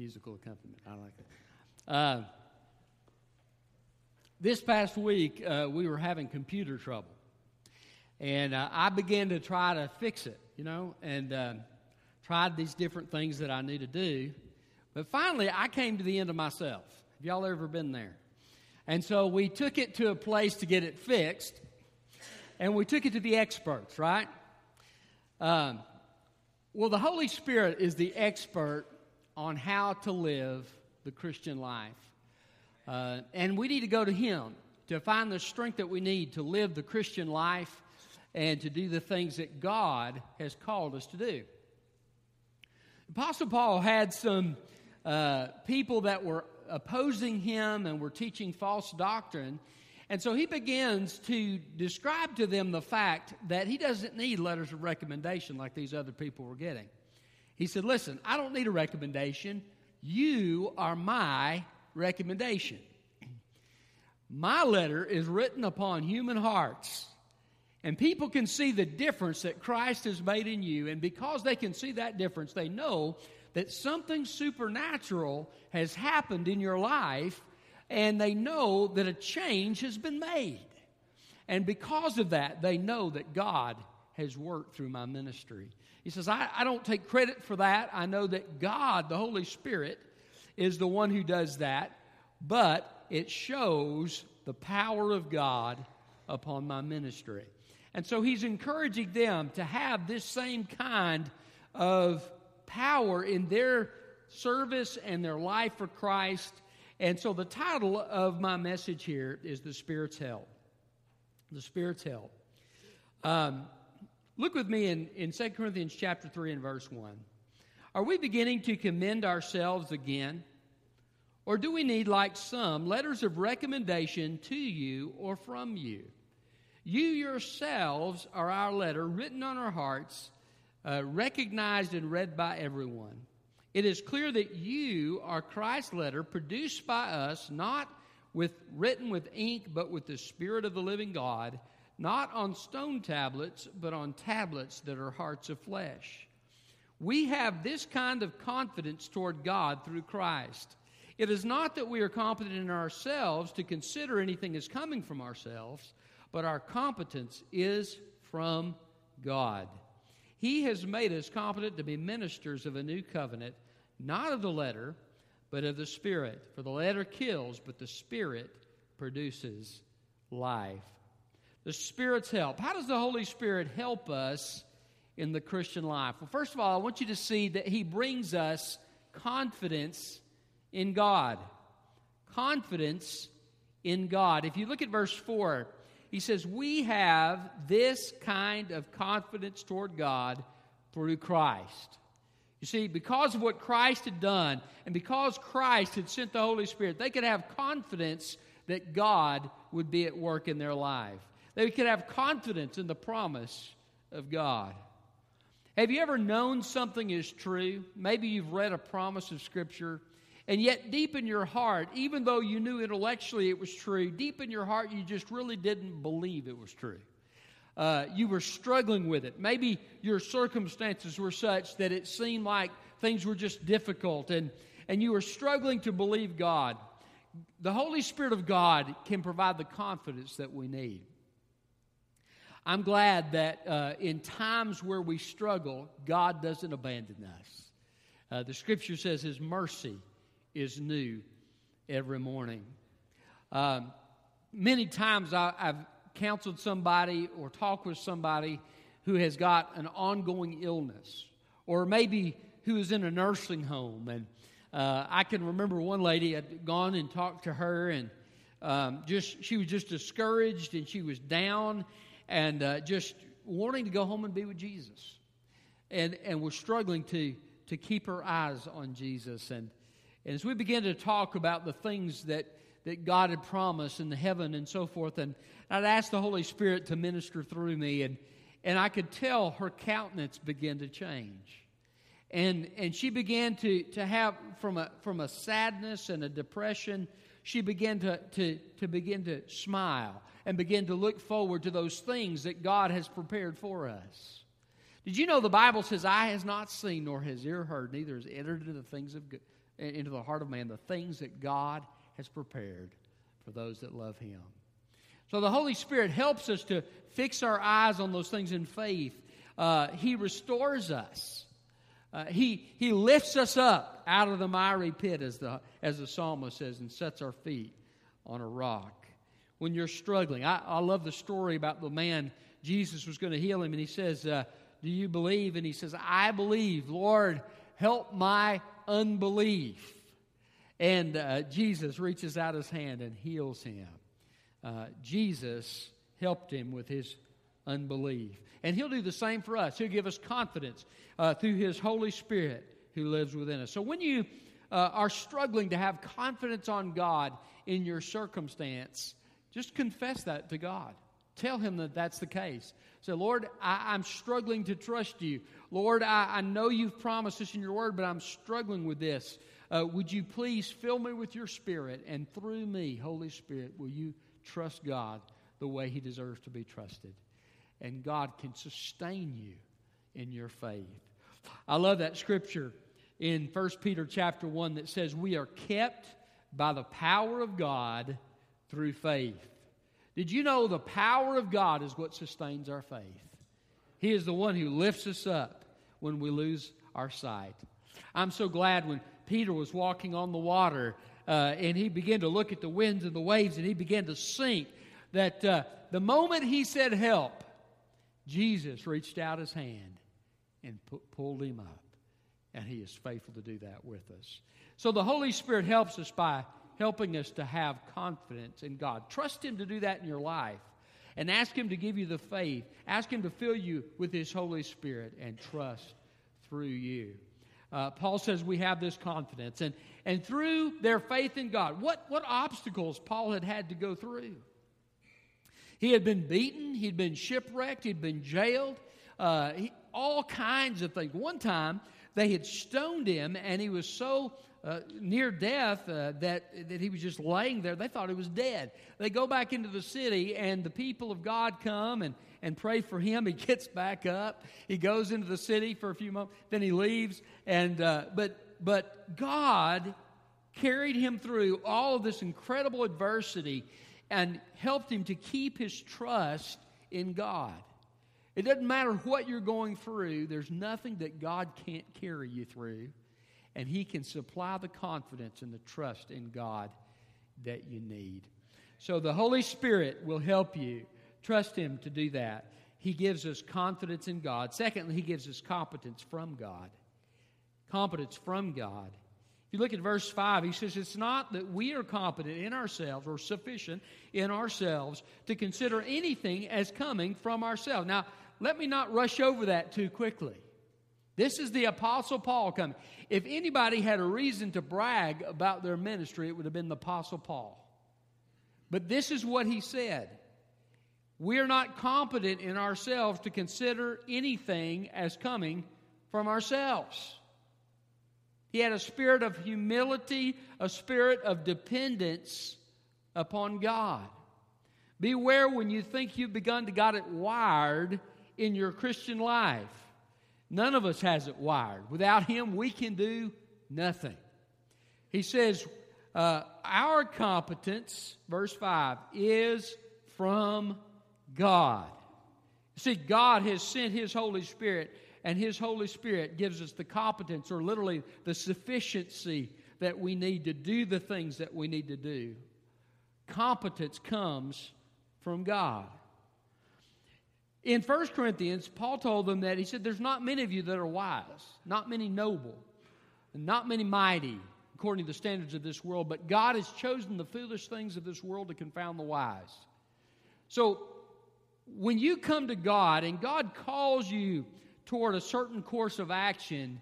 musical accompaniment. I like it. Uh, this past week, uh, we were having computer trouble. And uh, I began to try to fix it, you know, and uh, tried these different things that I knew to do. But finally, I came to the end of myself. Have y'all ever been there? And so we took it to a place to get it fixed, and we took it to the experts, right? Um, well, the Holy Spirit is the expert on how to live the Christian life. Uh, and we need to go to Him to find the strength that we need to live the Christian life and to do the things that God has called us to do. Apostle Paul had some uh, people that were opposing him and were teaching false doctrine. And so he begins to describe to them the fact that he doesn't need letters of recommendation like these other people were getting. He said, Listen, I don't need a recommendation. You are my recommendation. My letter is written upon human hearts. And people can see the difference that Christ has made in you. And because they can see that difference, they know that something supernatural has happened in your life. And they know that a change has been made. And because of that, they know that God has worked through my ministry. He says, I, I don't take credit for that. I know that God, the Holy Spirit, is the one who does that. But it shows the power of God upon my ministry. And so he's encouraging them to have this same kind of power in their service and their life for Christ. And so the title of my message here is The Spirit's Help. The Spirit's Help. Um, look with me in, in 2 Corinthians chapter 3 and verse 1. Are we beginning to commend ourselves again? Or do we need, like some, letters of recommendation to you or from you? You yourselves are our letter written on our hearts, uh, recognized and read by everyone. It is clear that you are Christ's letter produced by us, not with written with ink, but with the Spirit of the living God, not on stone tablets, but on tablets that are hearts of flesh. We have this kind of confidence toward God through Christ. It is not that we are competent in ourselves to consider anything as coming from ourselves but our competence is from God. He has made us competent to be ministers of a new covenant, not of the letter, but of the Spirit. For the letter kills, but the Spirit produces life. The Spirit's help. How does the Holy Spirit help us in the Christian life? Well, first of all, I want you to see that He brings us confidence in God. Confidence in God. If you look at verse 4, he says, We have this kind of confidence toward God through Christ. You see, because of what Christ had done, and because Christ had sent the Holy Spirit, they could have confidence that God would be at work in their life. They can have confidence in the promise of God. Have you ever known something is true? Maybe you've read a promise of Scripture and yet, deep in your heart, even though you knew intellectually it was true, deep in your heart, you just really didn't believe it was true. Uh, you were struggling with it. Maybe your circumstances were such that it seemed like things were just difficult and, and you were struggling to believe God. The Holy Spirit of God can provide the confidence that we need. I'm glad that uh, in times where we struggle, God doesn't abandon us. Uh, the scripture says His mercy is new every morning. Um, many times I, have counseled somebody or talked with somebody who has got an ongoing illness, or maybe who is in a nursing home. And uh, I can remember one lady had gone and talked to her, and um, just she was just discouraged and she was down and uh, just wanting to go home and be with Jesus, and and was struggling to to keep her eyes on Jesus and and as we begin to talk about the things that, that God had promised in the heaven and so forth, and I'd ask the Holy Spirit to minister through me, and, and I could tell her countenance begin to change. And, and she began to, to have, from a, from a sadness and a depression, she began to, to, to begin to smile and begin to look forward to those things that God has prepared for us. Did you know the Bible says, Eye has not seen, nor has ear heard, neither has entered into the things of into the heart of man the things that God has prepared for those that love Him. So the Holy Spirit helps us to fix our eyes on those things in faith. Uh, he restores us. Uh, he, he lifts us up out of the miry pit, as the, as the psalmist says, and sets our feet on a rock. When you're struggling, I, I love the story about the man Jesus was going to heal him, and he says, uh, Do you believe? And he says, I believe. Lord, help my unbelief. And uh, Jesus reaches out his hand and heals him. Uh, Jesus helped him with his unbelief. And he'll do the same for us. He'll give us confidence uh, through his Holy Spirit who lives within us. So when you uh, are struggling to have confidence on God in your circumstance, just confess that to God. Tell him that that's the case. Say, Lord, I, am struggling to trust you. Lord, I, I, know you've promised this in your word, but I'm struggling with this. Uh, would you please fill me with your spirit? And through me, Holy Spirit, will you trust God the way he deserves to be trusted? And God can sustain you in your faith. I love that scripture in 1 Peter chapter 1 that says, We are kept by the power of God through faith. Did you know the power of God is what sustains our faith? He is the one who lifts us up when we lose our sight. I'm so glad when Peter was walking on the water uh, and he began to look at the winds and the waves and he began to sink that uh, the moment he said help, Jesus reached out his hand and pu- pulled him up. And he is faithful to do that with us. So the Holy Spirit helps us by helping us to have confidence in God. Trust Him to do that in your life and ask Him to give you the faith. Ask Him to fill you with His Holy Spirit and trust through you. Uh, Paul says we have this confidence. And, and through their faith in God, what, what obstacles Paul had had to go through? He had been beaten, he'd been shipwrecked, he'd been jailed, uh, he, all kinds of things. One time, they had stoned him, and he was so uh, near death uh, that, that he was just laying there. They thought he was dead. They go back into the city, and the people of God come and, and pray for him. He gets back up. He goes into the city for a few moments. Then he leaves. And, uh, but, but God carried him through all of this incredible adversity and helped him to keep his trust in God. It doesn't matter what you're going through, there's nothing that God can't carry you through and He can supply the confidence and the trust in God that you need. So the Holy Spirit will help you. Trust Him to do that. He gives us confidence in God. Secondly, He gives us competence from God. Competence from God. If you look at verse 5, he says, It's not that we are competent in ourselves or sufficient in ourselves to consider anything as coming from ourselves. Now, let me not rush over that too quickly. This is the Apostle Paul coming. If anybody had a reason to brag about their ministry, it would have been the Apostle Paul. But this is what he said We are not competent in ourselves to consider anything as coming from ourselves. He had a spirit of humility, a spirit of dependence upon God. Beware when you think you've begun to got it wired in your Christian life. None of us has it wired. Without Him, we can do nothing. He says, uh, Our competence, verse 5, is from God. See, God has sent His Holy Spirit, and His Holy Spirit gives us the competence, or literally the sufficiency that we need to do the things that we need to do. Competence comes from God. In 1 Corinthians, Paul told them that he said, There's not many of you that are wise, not many noble, and not many mighty, according to the standards of this world, but God has chosen the foolish things of this world to confound the wise. So, when you come to God and God calls you toward a certain course of action,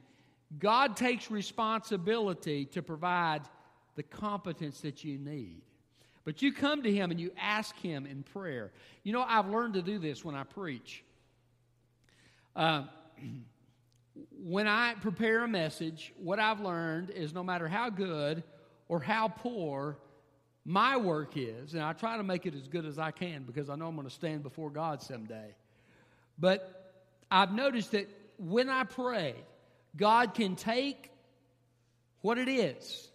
God takes responsibility to provide the competence that you need. But you come to Him and you ask Him in prayer. You know, I've learned to do this when I preach. Uh, when I prepare a message, what I've learned is no matter how good or how poor my work is, and I try to make it as good as I can because I know I'm going to stand before God someday. But I've noticed that when I pray, God can take what it is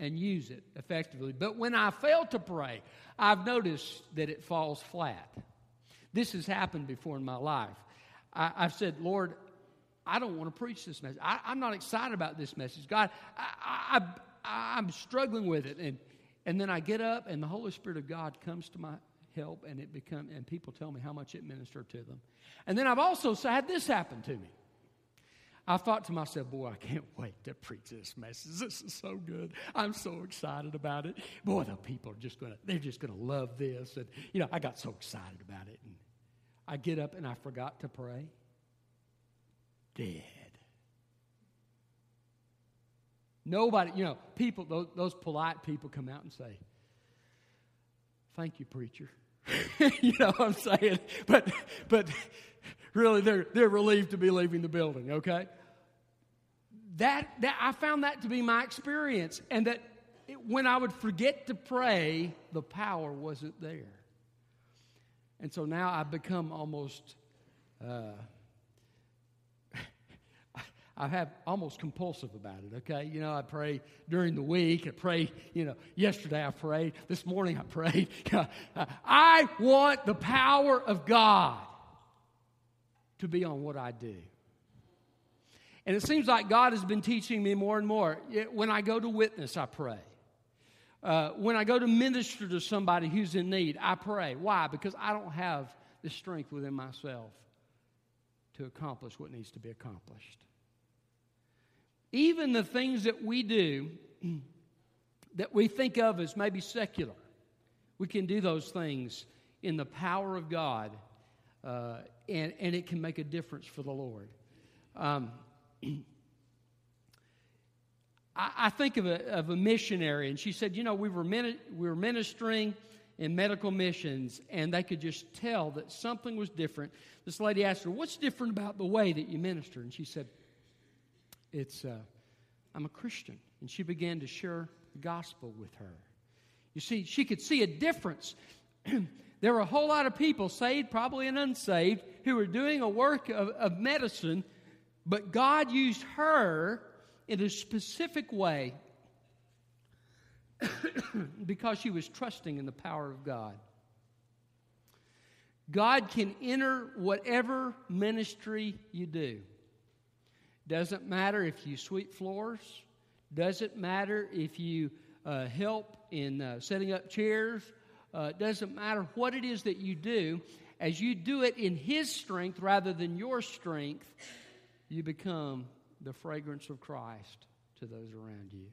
and use it effectively. But when I fail to pray, I've noticed that it falls flat. This has happened before in my life. I, have said, Lord, I don't want to preach this message. I, am not excited about this message. God, I, I, I'm struggling with it. And, and then I get up, and the Holy Spirit of God comes to my help, and it become, and people tell me how much it ministered to them. And then I've also had this happen to me. I thought to myself, boy, I can't wait to preach this message. This is so good. I'm so excited about it. Boy, the people are just gonna, they're just gonna love this. And you know, I got so excited about it. And I get up and I forgot to pray. Dead. Nobody, you know, people, those, those polite people come out and say, Thank you, preacher. you know what I'm saying? But but really they're they're relieved to be leaving the building, okay? That, that I found that to be my experience, and that it, when I would forget to pray, the power wasn't there. And so now I've become almost, uh, I have almost compulsive about it, okay? You know, I pray during the week. I pray, you know, yesterday I prayed. This morning I prayed. I want the power of God to be on what I do. And it seems like God has been teaching me more and more. When I go to witness, I pray. Uh, when I go to minister to somebody who's in need, I pray. Why? Because I don't have the strength within myself to accomplish what needs to be accomplished. Even the things that we do that we think of as maybe secular, we can do those things in the power of God, uh, and, and it can make a difference for the Lord. Um, I, think of a, of a missionary, and she said, You know, we were, mini- we were ministering in medical missions, and they could just tell that something was different. This lady asked her, What's different about the way that you minister? And she said, It's, uh, I'm a Christian. And she began to share the gospel with her. You see, she could see a difference. there were a whole lot of people, saved, probably and unsaved, who were doing a work of, of medicine but God used her in a specific way because she was trusting in the power of God. God can enter whatever ministry you do. Doesn't matter if you sweep floors, doesn't matter if you uh, help in uh, setting up chairs, uh, doesn't matter what it is that you do, as you do it in His strength rather than your strength, you become the fragrance of Christ to those around you.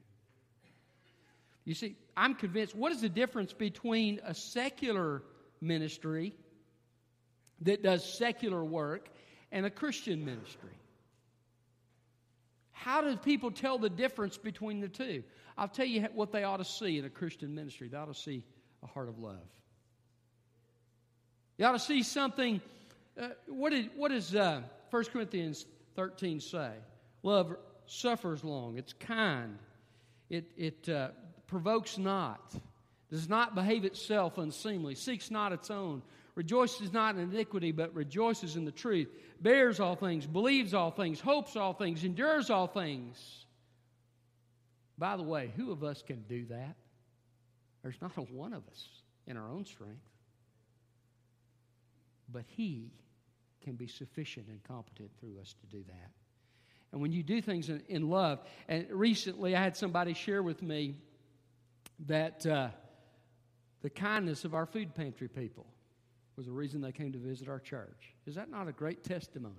You see, I'm convinced what is the difference between a secular ministry that does secular work and a Christian ministry? How do people tell the difference between the two? I'll tell you what they ought to see in a Christian ministry. They ought to see a heart of love. You ought to see something. Uh, what is, what is uh, 1 Corinthians 13 say. Love suffers long, it's kind, it, it uh, provokes not, does not behave itself unseemly, seeks not its own, rejoices not in iniquity, but rejoices in the truth, bears all things, believes all things, hopes all things, endures all things. By the way, who of us can do that? There's not a one of us in our own strength. But He can be sufficient and competent through us to do that. And when you do things in, in love, and recently I had somebody share with me that uh, the kindness of our food pantry people was the reason they came to visit our church. Is that not a great testimony?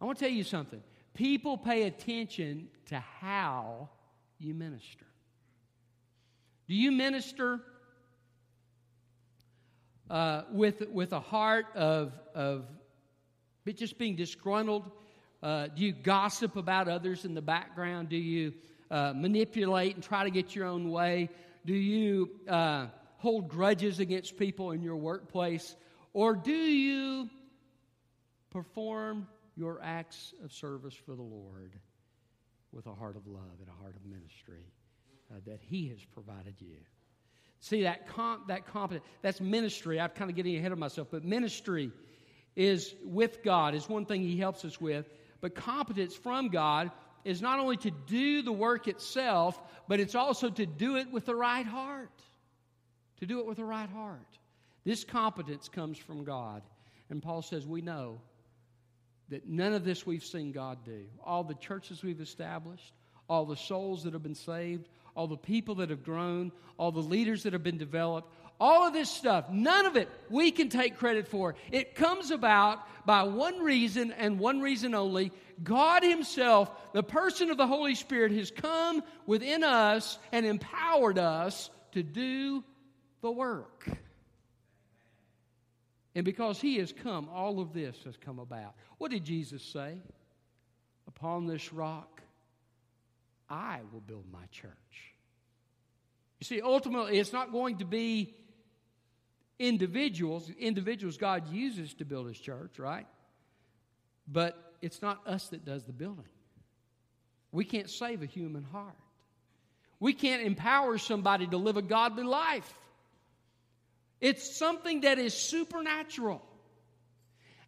I want to tell you something. People pay attention to how you minister. Do you minister uh, with, with a heart of, of just being disgruntled? Uh, do you gossip about others in the background? Do you uh, manipulate and try to get your own way? Do you uh, hold grudges against people in your workplace? Or do you perform your acts of service for the Lord with a heart of love and a heart of ministry uh, that He has provided you? See that comp, that competent that's ministry. I'm kind of getting ahead of myself, but ministry is with God is one thing He helps us with, but competence from God is not only to do the work itself, but it's also to do it with the right heart. To do it with the right heart. This competence comes from God. And Paul says, We know that none of this we've seen God do. All the churches we've established, all the souls that have been saved, all the people that have grown, all the leaders that have been developed, all of this stuff, none of it we can take credit for. It comes about by one reason and one reason only. God Himself, the person of the Holy Spirit, has come within us and empowered us to do the work. And because He has come, all of this has come about. What did Jesus say? Upon this rock, I will build my church. You see, ultimately, it's not going to be individuals. Individuals God uses to build his church, right? But it's not us that does the building. We can't save a human heart. We can't empower somebody to live a godly life. It's something that is supernatural.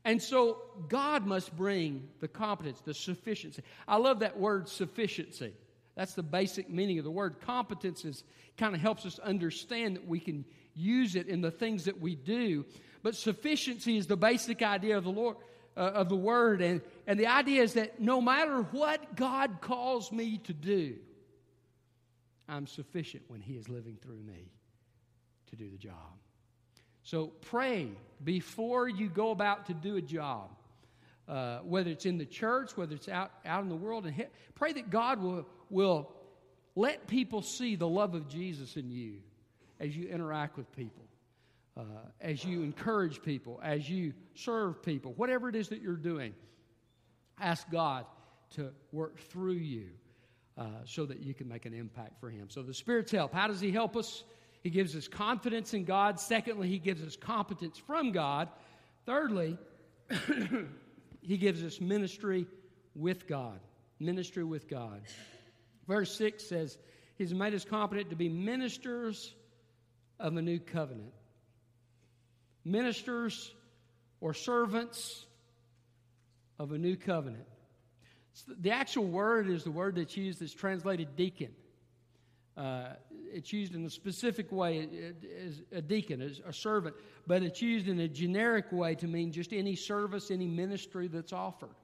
And so God must bring the competence, the sufficiency. I love that word sufficiency. That's the basic meaning of the word. Competence is, kind of helps us understand that we can use it in the things that we do. But sufficiency is the basic idea of the Lord. Uh, of the word and, and the idea is that no matter what god calls me to do i'm sufficient when he is living through me to do the job so pray before you go about to do a job uh, whether it's in the church whether it's out, out in the world and pray that god will, will let people see the love of jesus in you as you interact with people, uh, as you encourage people, as you serve people, whatever it is that you're doing. Ask God to work through you uh, so that you can make an impact for Him. So, the Spirit's help. How does He help us? He gives us confidence in God. Secondly, He gives us competence from God. Thirdly, He gives us ministry with God. Ministry with God. Verse 6 says, He's made us competent to be ministers of a new covenant. Ministers or servants of a new covenant. The actual word is the word that's used that's translated deacon. Uh, it's used in a specific way as a deacon, as a servant, but it's used in a generic way to mean just any service, any ministry that's offered.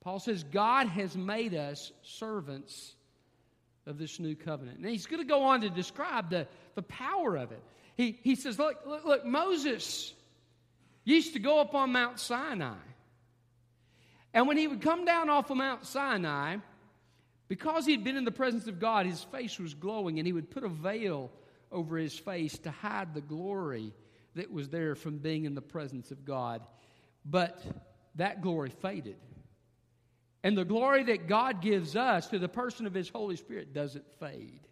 Paul says God has made us servants of this new covenant. And he's going to go on to describe the, the power of it. He, he says, look, look, look, Moses used to go up on Mount Sinai. And when he would come down off of Mount Sinai, because he had been in the presence of God, his face was glowing, and he would put a veil over his face to hide the glory that was there from being in the presence of God. But that glory faded. And the glory that God gives us to the person of His Holy Spirit doesn't fade.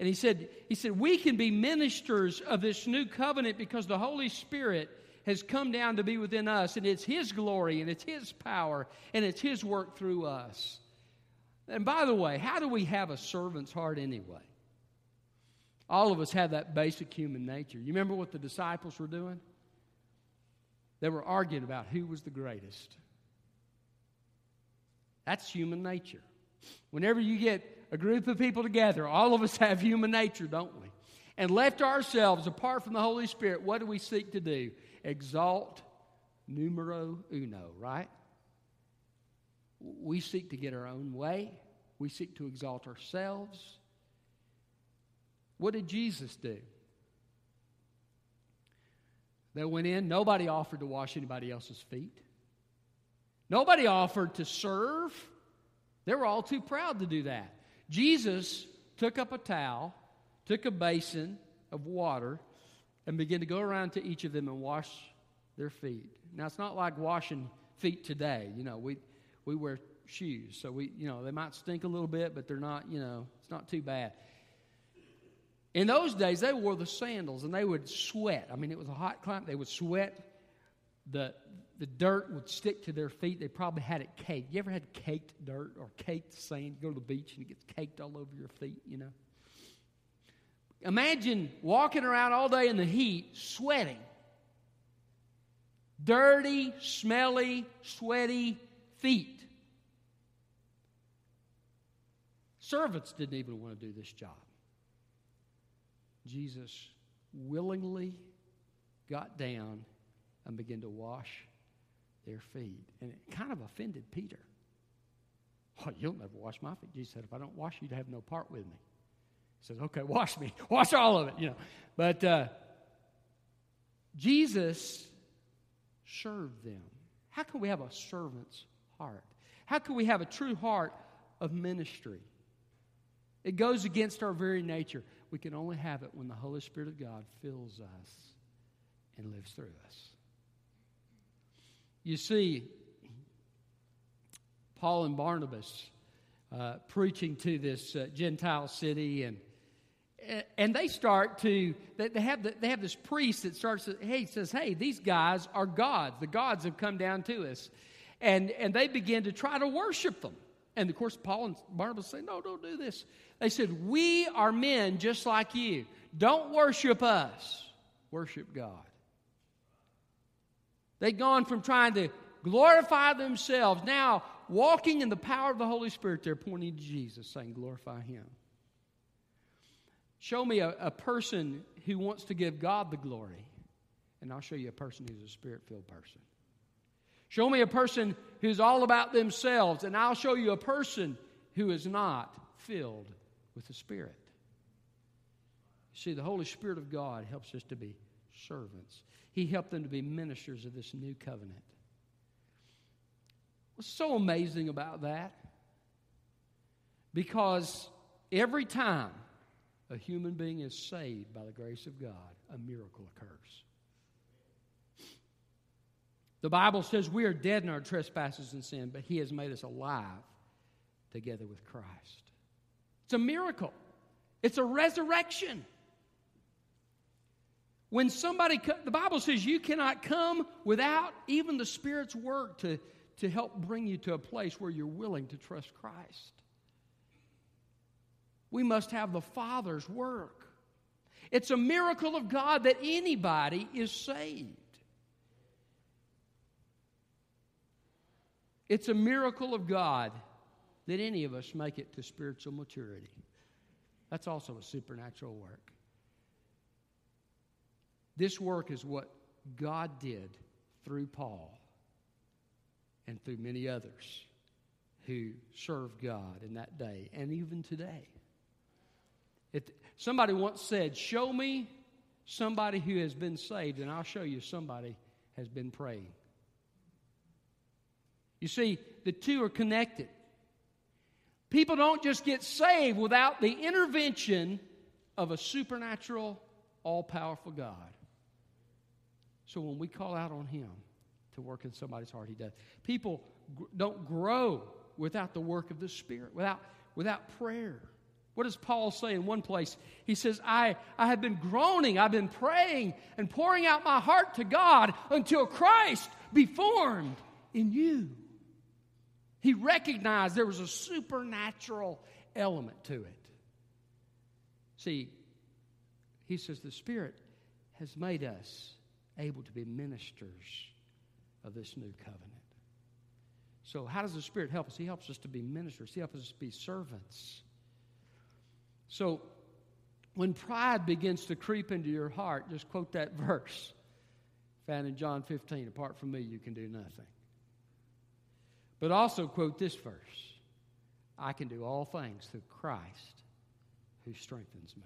And he said, he said, we can be ministers of this new covenant because the Holy Spirit has come down to be within us, and it's His glory, and it's His power, and it's His work through us. And by the way, how do we have a servant's heart anyway? All of us have that basic human nature. You remember what the disciples were doing? They were arguing about who was the greatest. That's human nature. Whenever you get a group of people together, all of us have human nature, don't we? And left ourselves apart from the Holy Spirit, what do we seek to do? Exalt numero uno, right? We seek to get our own way. We seek to exalt ourselves. What did Jesus do? They went in, nobody offered to wash anybody else's feet. Nobody offered to serve. They were all too proud to do that. Jesus took up a towel, took a basin of water, and began to go around to each of them and wash their feet. Now, it's not like washing feet today. You know, we, we wear shoes, so we, you know, they might stink a little bit, but they're not, you know, it's not too bad. In those days, they wore the sandals and they would sweat. I mean, it was a hot climate. They would sweat. The, the dirt would stick to their feet. They probably had it caked. You ever had caked dirt or caked sand? You go to the beach and it gets caked all over your feet, you know? Imagine walking around all day in the heat, sweating. Dirty, smelly, sweaty feet. Servants didn't even want to do this job. Jesus willingly got down and began to wash their feet. And it kind of offended Peter. Oh, you'll never wash my feet. Jesus said, if I don't wash you, you have no part with me. He says, okay, wash me. Wash all of it, you know. But uh, Jesus served them. How can we have a servant's heart? How can we have a true heart of ministry? It goes against our very nature. We can only have it when the Holy Spirit of God fills us and lives through us. You see, Paul and Barnabas uh, preaching to this uh, Gentile city, and and they start to they have the, they have this priest that starts to, hey says hey these guys are gods the gods have come down to us and and they begin to try to worship them and of course paul and barnabas say no don't do this. They said we are men just like you. Don't worship us. Worship god. They'd gone from trying to glorify themselves now walking in the power of the holy spirit they're pointing to jesus saying glorify him. Show me a, a person who wants to give God the glory, and I'll show you a person who's a spirit filled person. Show me a person who's all about themselves, and I'll show you a person who is not filled with the Spirit. See, the Holy Spirit of God helps us to be servants, He helped them to be ministers of this new covenant. What's so amazing about that? Because every time a human being is saved by the grace of God, a miracle occurs. The Bible says we are dead in our trespasses and sin, but He has made us alive together with Christ. It's a miracle, it's a resurrection. When somebody, the Bible says you cannot come without even the Spirit's work to, to help bring you to a place where you're willing to trust Christ. We must have the Father's work. It's a miracle of God that anybody is saved. It's a miracle of God that any of us make it to spiritual maturity. That's also a supernatural work. This work is what God did through Paul and through many others who served God in that day and even today. It, somebody once said, Show me somebody who has been saved, and I'll show you somebody has been praying. You see, the two are connected. People don't just get saved without the intervention of a supernatural, all powerful God. So when we call out on Him to work in somebody's heart, He does. People don't grow without the work of the Spirit, without, without prayer. What does Paul say in one place? He says, I, I have been groaning, I've been praying and pouring out my heart to God until Christ be formed in you. He recognized there was a supernatural element to it. See, he says the Spirit has made us able to be ministers of this new covenant. So, how does the Spirit help us? He helps us to be ministers, He helps us to be servants. So, when pride begins to creep into your heart, just quote that verse found in John 15 Apart from me, you can do nothing. But also quote this verse I can do all things through Christ who strengthens me.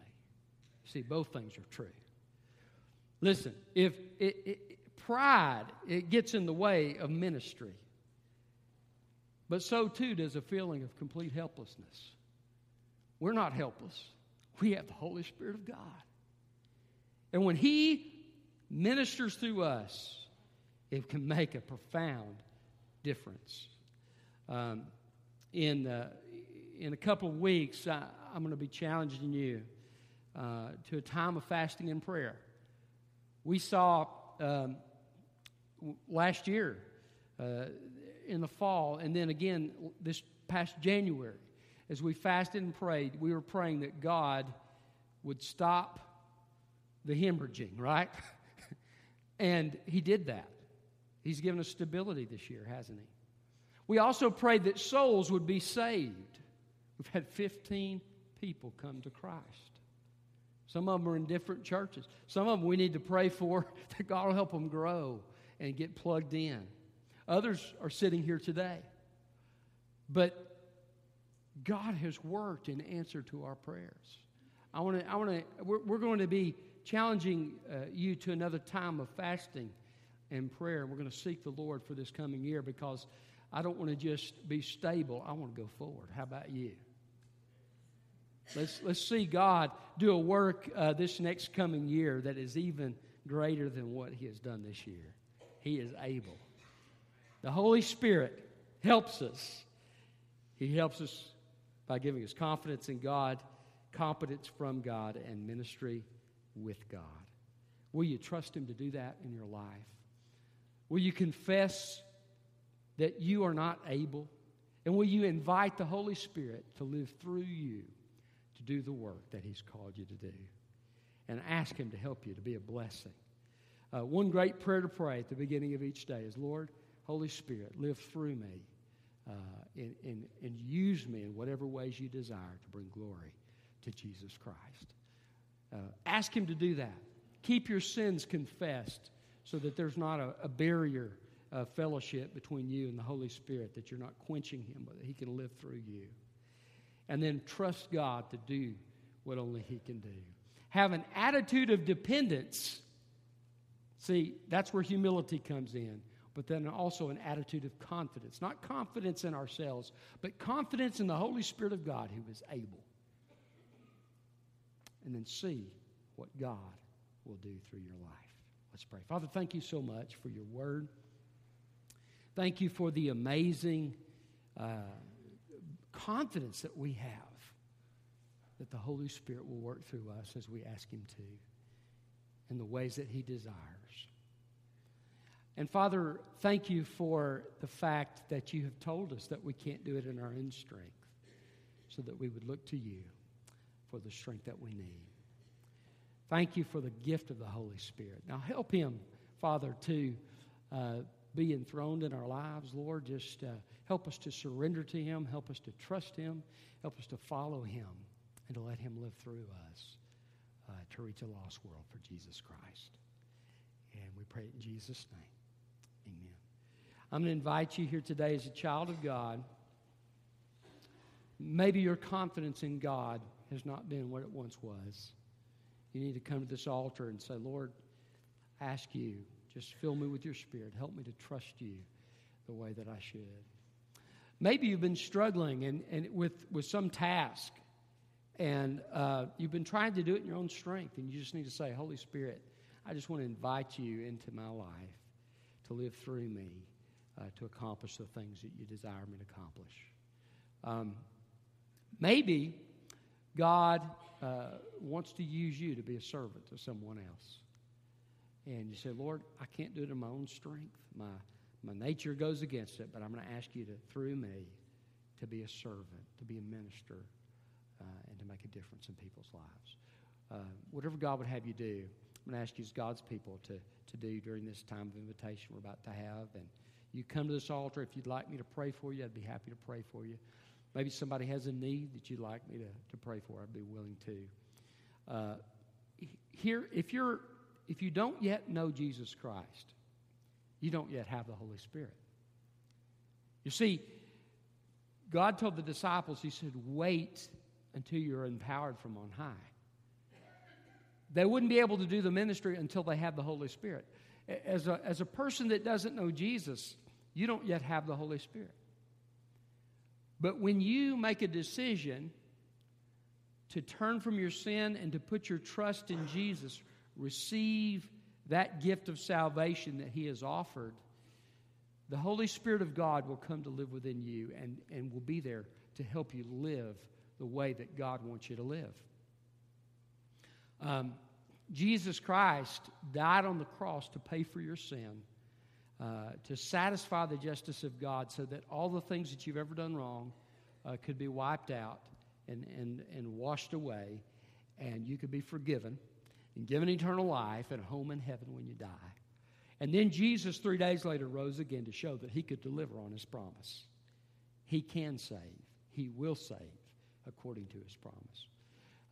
See, both things are true. Listen, if it, it, pride it gets in the way of ministry, but so too does a feeling of complete helplessness. We're not helpless. We have the Holy Spirit of God. And when He ministers through us, it can make a profound difference. Um, in, in a couple of weeks, I, am going to be challenging you uh, to a time of fasting and prayer. We saw um, last year uh, in the fall, and then again this past January, as we fasted and prayed, we were praying that God would stop the hemorrhaging, right? and He did that. He's given us stability this year, hasn't He? We also prayed that souls would be saved. We've had 15 people come to Christ. Some of them are in different churches. Some of them we need to pray for that God will help them grow and get plugged in. Others are sitting here today. But God has worked in answer to our prayers. I want to, I want to, we're, we're going to be challenging uh, you to another time of fasting and prayer. We're going to seek the Lord for this coming year because I don't want to just be stable. I want to go forward. How about you? Let's, let's see God do a work uh, this next coming year that is even greater than what He has done this year. He is able. The Holy Spirit helps us. He helps us by giving us confidence in God, competence from God, and ministry with God. Will you trust Him to do that in your life? Will you confess that you are not able? And will you invite the Holy Spirit to live through you to do the work that He's called you to do? And ask Him to help you to be a blessing. Uh, one great prayer to pray at the beginning of each day is Lord, Holy Spirit, live through me uh, and, use me in whatever ways you desire to bring glory to Jesus Christ. Uh, ask Him to do that. Keep your sins confessed so that there's not a, a barrier of fellowship between you and the Holy Spirit, that you're not quenching Him, but that He can live through you. And then trust God to do what only He can do. Have an attitude of dependence. See, that's where humility comes in but then also an attitude of confidence. Not confidence in ourselves, but confidence in the Holy Spirit of God who is able. And then see what God will do through your life. Let's pray. Father, thank you so much for your word. Thank you for the amazing uh, confidence that we have that the Holy Spirit will work through us as we ask Him to in the ways that He desires. And Father, thank you for the fact that you have told us that we can't do it in our own strength, so that we would look to you for the strength that we need. Thank you for the gift of the Holy Spirit. Now help him, Father, to uh, be enthroned in our lives, Lord. Just uh, help us to surrender to him, help us to trust him, help us to follow him, and to let him live through us uh, to reach a lost world for Jesus Christ. And we pray in Jesus' name. Amen. I'm going to invite you here today as a child of God. Maybe your confidence in God has not been what it once was. You need to come to this altar and say, Lord, I ask you, just fill me with your spirit. Help me to trust you the way that I should. Maybe you've been struggling and, and with, with some task, and uh, you've been trying to do it in your own strength, and you just need to say, Holy Spirit, I just want to invite you into my life to live through me uh, to accomplish the things that you desire me to accomplish. Um, maybe God uh, wants to use you to be a servant to someone else. And you say, Lord, I can't do it in my own strength. My, my nature goes against it, but I'm going to ask you to, through me, to be a servant, to be a minister, uh, and to make a difference in people's lives. Uh, whatever God would have you do, I'm going to ask you as God's people to, to do during this time of invitation we're about to have. And you come to this altar. If you'd like me to pray for you, I'd be happy to pray for you. Maybe somebody has a need that you'd like me to, to pray for. I'd be willing to. Uh, here, if you're if you don't yet know Jesus Christ, you don't yet have the Holy Spirit. You see, God told the disciples, He said, wait until you're empowered from on high. They wouldn't be able to do the ministry until they have the Holy Spirit. As a, as a person that doesn't know Jesus, you don't yet have the Holy Spirit. But when you make a decision to turn from your sin and to put your trust in Jesus, receive that gift of salvation that He has offered, the Holy Spirit of God will come to live within you and, and will be there to help you live the way that God wants you to live. Um, Jesus Christ died on the cross to pay for your sin, uh, to satisfy the justice of God, so that all the things that you've ever done wrong uh, could be wiped out and, and, and washed away, and you could be forgiven and given eternal life and a home in heaven when you die. And then Jesus, three days later, rose again to show that he could deliver on his promise. He can save, he will save according to his promise.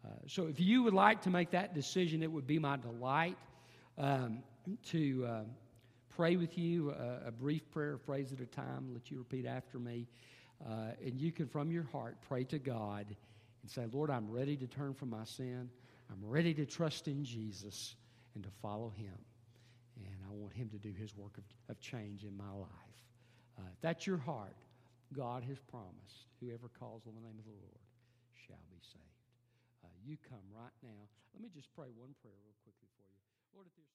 Uh, so if you would like to make that decision, it would be my delight um, to uh, pray with you uh, a brief prayer, a phrase at a time. Let you repeat after me. Uh, and you can, from your heart, pray to God and say, Lord, I'm ready to turn from my sin. I'm ready to trust in Jesus and to follow him. And I want him to do his work of, of change in my life. Uh, if that's your heart, God has promised whoever calls on the name of the Lord shall be saved. Uh, you come right now. Let me just pray one prayer real quickly for you. Lord, if there's